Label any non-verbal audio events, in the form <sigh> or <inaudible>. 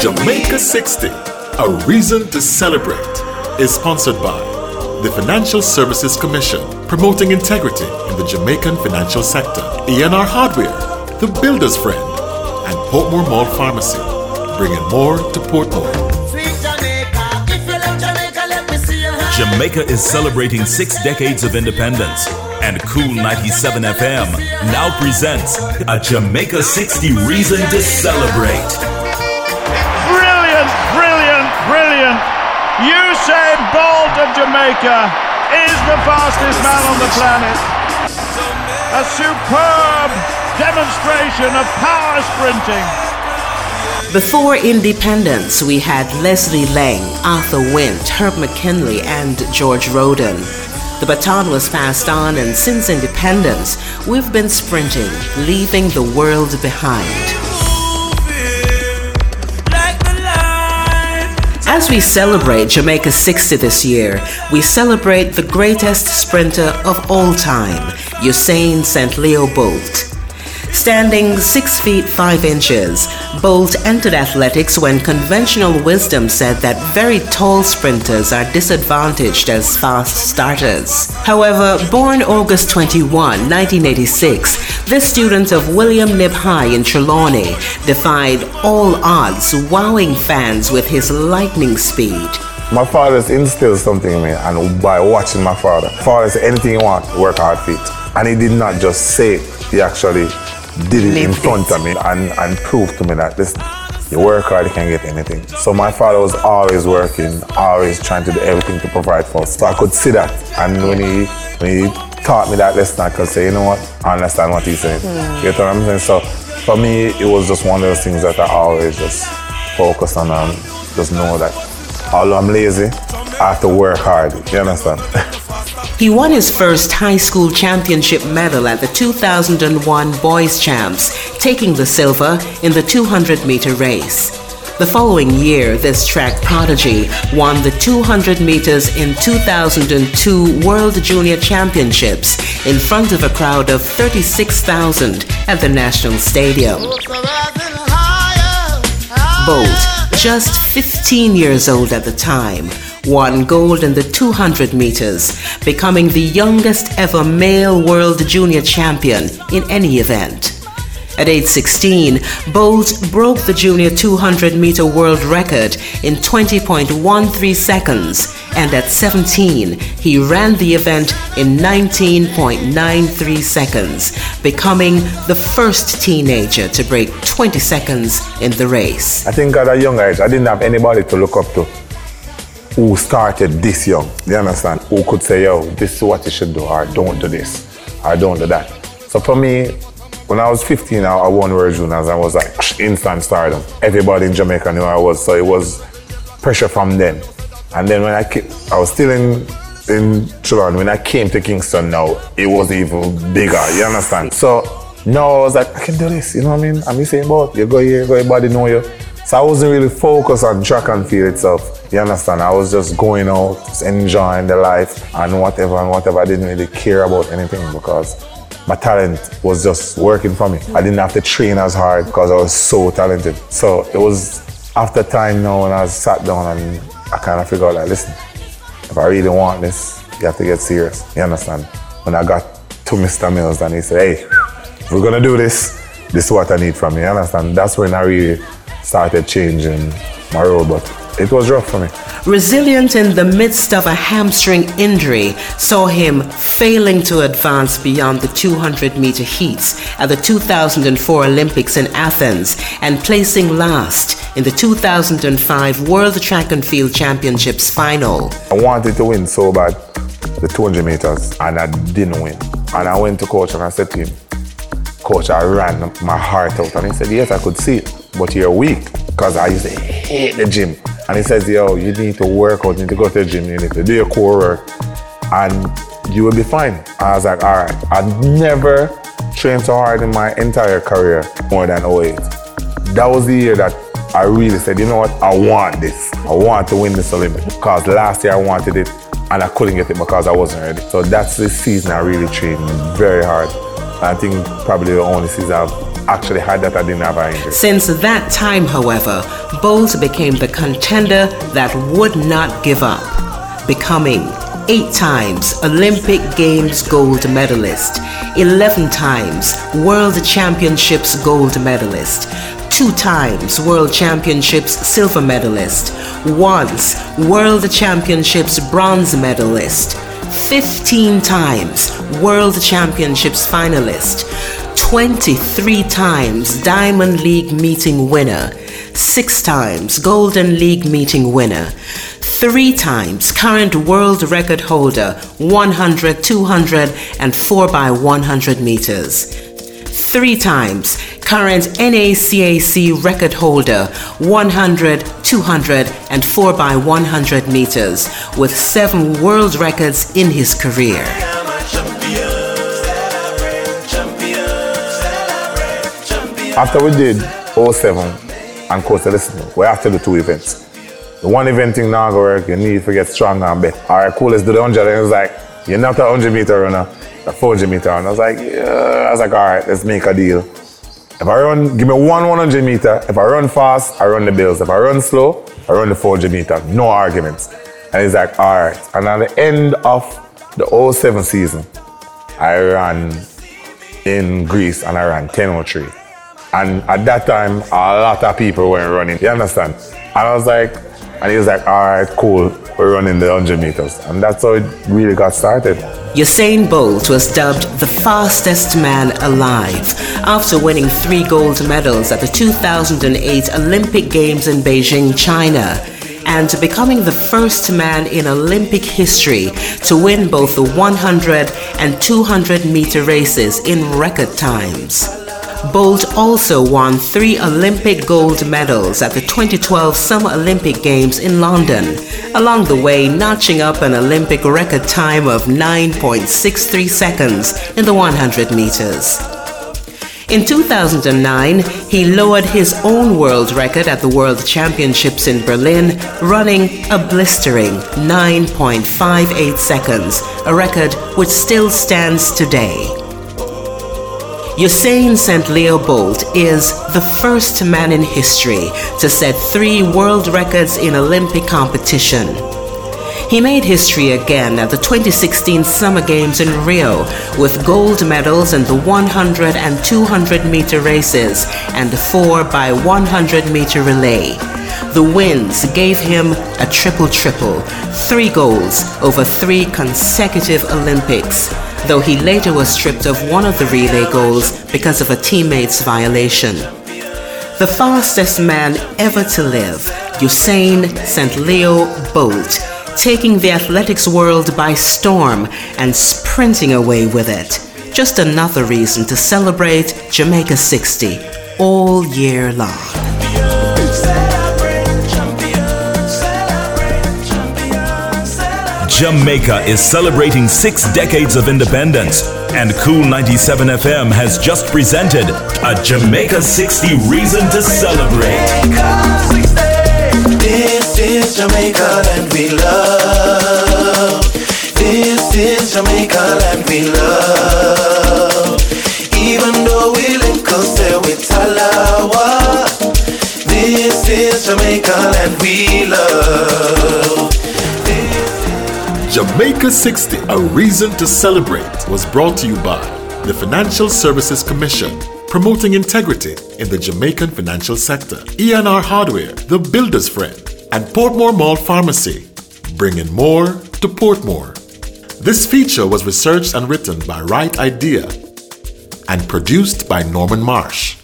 Jamaica 60, a reason to celebrate, is sponsored by the Financial Services Commission, promoting integrity in the Jamaican financial sector, ENR Hardware, the Builder's Friend, and Portmore Mall Pharmacy, bringing more to Portmore. Jamaica is celebrating six decades of independence, and Cool 97 FM now presents a Jamaica 60 Reason to Celebrate. Usain Bolt of Jamaica is the fastest man on the planet. A superb demonstration of power sprinting. Before independence, we had Leslie Laing, Arthur Wint, Herb McKenley, and George Rhoden. The baton was passed on, and since independence, we've been sprinting, leaving the world behind. As we celebrate Jamaica 60 this year, we celebrate the greatest sprinter of all time, Usain St. Leo Bolt. Standing 6 feet 5 inches, Bolt entered athletics when conventional wisdom said that very tall sprinters are disadvantaged as fast starters. However, born August 21, 1986, this student of William Knibb High in Trelawny defied all odds, wowing fans with his lightning speed. My father's instilled something in me, and by watching my father, father said, anything you want, work hard for it. And he did not just say it, he actually did it in front of me and, and proved to me that this you work hard, you can get anything. So my father was always working, always trying to do everything to provide for us. So I could see that. And when he when he taught me that lesson, I could say, you know what, I understand what he's saying. Mm. You know what I'm saying? So for me, it was just one of those things that I always just focus on and just know that although I'm lazy, I have to work hard. You understand? <laughs> He won his first high school championship medal at the 2001 Boys Champs, taking the silver in the 200 meter race. The following year, this track prodigy won the 200 meters in 2002 World Junior Championships in front of a crowd of 36,000 at the National Stadium. Bolt, just 15 years old at the time, won gold in the 200 meters, becoming the youngest ever male world junior champion in any event. At age 16, Bolt broke the junior 200 meter world record in 20.13 seconds, and at 17, he ran the event in 19.93 seconds, becoming the first teenager to break 20 seconds in the race. I think at a young age, I didn't have anybody to look up to who started this young. You understand? Who could say, yo, this is what you should do, or don't do this, or don't do that. So for me, when I was 15, I, won World Juniors. I was like instant stardom. Everybody in Jamaica knew I was, so it was pressure from them. And then when I came, I was still in in Trelawny. When I came to Kingston now, it was even bigger. You understand? So now I was like, I can do this. You know what I mean? I'm saying, but you go here, go, everybody know you. So I wasn't really focused on track and field itself. You understand? I was just going out, just enjoying the life and whatever and whatever. I didn't really care about anything because my talent was just working for me. I didn't have to train as hard because I was so talented. So it was after time now when I sat down and I kind of figured out like, listen, if I really want this, you have to get serious. You understand? When I got to Mr. Mills and he said, hey, if we're gonna do this, this is what I need from you. You understand? That's when I really started changing my role, but it was rough for me. Resilient in the midst of a hamstring injury saw him failing to advance beyond the 200 meter heats at the 2004 Olympics in Athens and placing last in the 2005 World Track and Field Championships final. I wanted to win so bad, the 200 meters, and I didn't win. And I went to coach and I said to him, Coach, I ran my heart out. And he said, Yes, I could see it but you're weak because I used to hate the gym. And he says, yo, you need to work out, you need to go to the gym, you need to do your core work, and you will be fine. I was like, all right. I've never trained so hard in my entire career more than 08. That was the year that I really said, you know what, I want this. I want to win this Olympic. Because last year I wanted it and I couldn't get it because I wasn't ready. So that's the season I really trained very hard. I think probably the only season I've actually had that I didn't have an injury. Since that time, however, Bolt became the contender that would not give up, becoming eight times Olympic Games gold medalist, 11 times World Championships gold medalist, two times World Championships silver medalist, once World Championships bronze medalist, 15 times World Championships finalist, 23 times Diamond League meeting winner, 6 times Golden League meeting winner, 3 times current world record holder 100, 200 and 4 by 100 meters three times, current NACAC record holder 100, 200, and 4x100 meters, with seven world records in his career. After we did 07 and Coastal Listening, we have to do two events. The one event thing now go work, you need to get stronger and better. All right, cool, let's do the 100. And it's like, you're not a 100 meter runner a 400 meter. And I was like, yeah. I was like, all right, let's make a deal. If I run, give me one 100 meter. If I run fast, I run the bills. If I run slow, I run the 400 meter. No arguments. And he's like, all right. And at the end of the 07 season, I ran in Greece and I ran 1003. And at that time, a lot of people were running. You understand? And I was like, and he was like, all right, cool. We're running the 100 meters. And that's how it really got started. Usain Bolt was dubbed the fastest man alive after winning three gold medals at the 2008 Olympic Games in Beijing, China, and becoming the first man in Olympic history to win both the 100 and 200 meter races in record times. Bolt also won three Olympic gold medals at the 2012 Summer Olympic Games in London, along the way notching up an Olympic record time of 9.63 seconds in the 100 meters. In 2009, he lowered his own world record at the World Championships in Berlin, running a blistering 9.58 seconds, a record which still stands today. Usain St. Leo Bolt is the first man in history to set three world records in Olympic competition. He made history again at the 2016 Summer Games in Rio with gold medals in the 100 and 200 meter races and the 4 by 100 meter relay. The wins gave him a triple triple, three golds over three consecutive Olympics, though he later was stripped of one of the relay goals because of a teammate's violation. The fastest man ever to live, Usain St. Leo Bolt, taking the athletics world by storm and sprinting away with it. Just another reason to celebrate Jamaica 60 all year long. Jamaica is celebrating six decades of independence, and Cool 97 FM has just presented a Jamaica 60 reason to celebrate. This is Jamaica and we love. This is Jamaica and we love. Even though we link us with Talawa. This is Jamaica and we love. Jamaica 60, a reason to celebrate, was brought to you by the Financial Services Commission, promoting integrity in the Jamaican financial sector, ENR Hardware, the builder's friend, and Portmore Mall Pharmacy, bringing more to Portmore. This feature was researched and written by Right Idea and produced by Norman Marsh.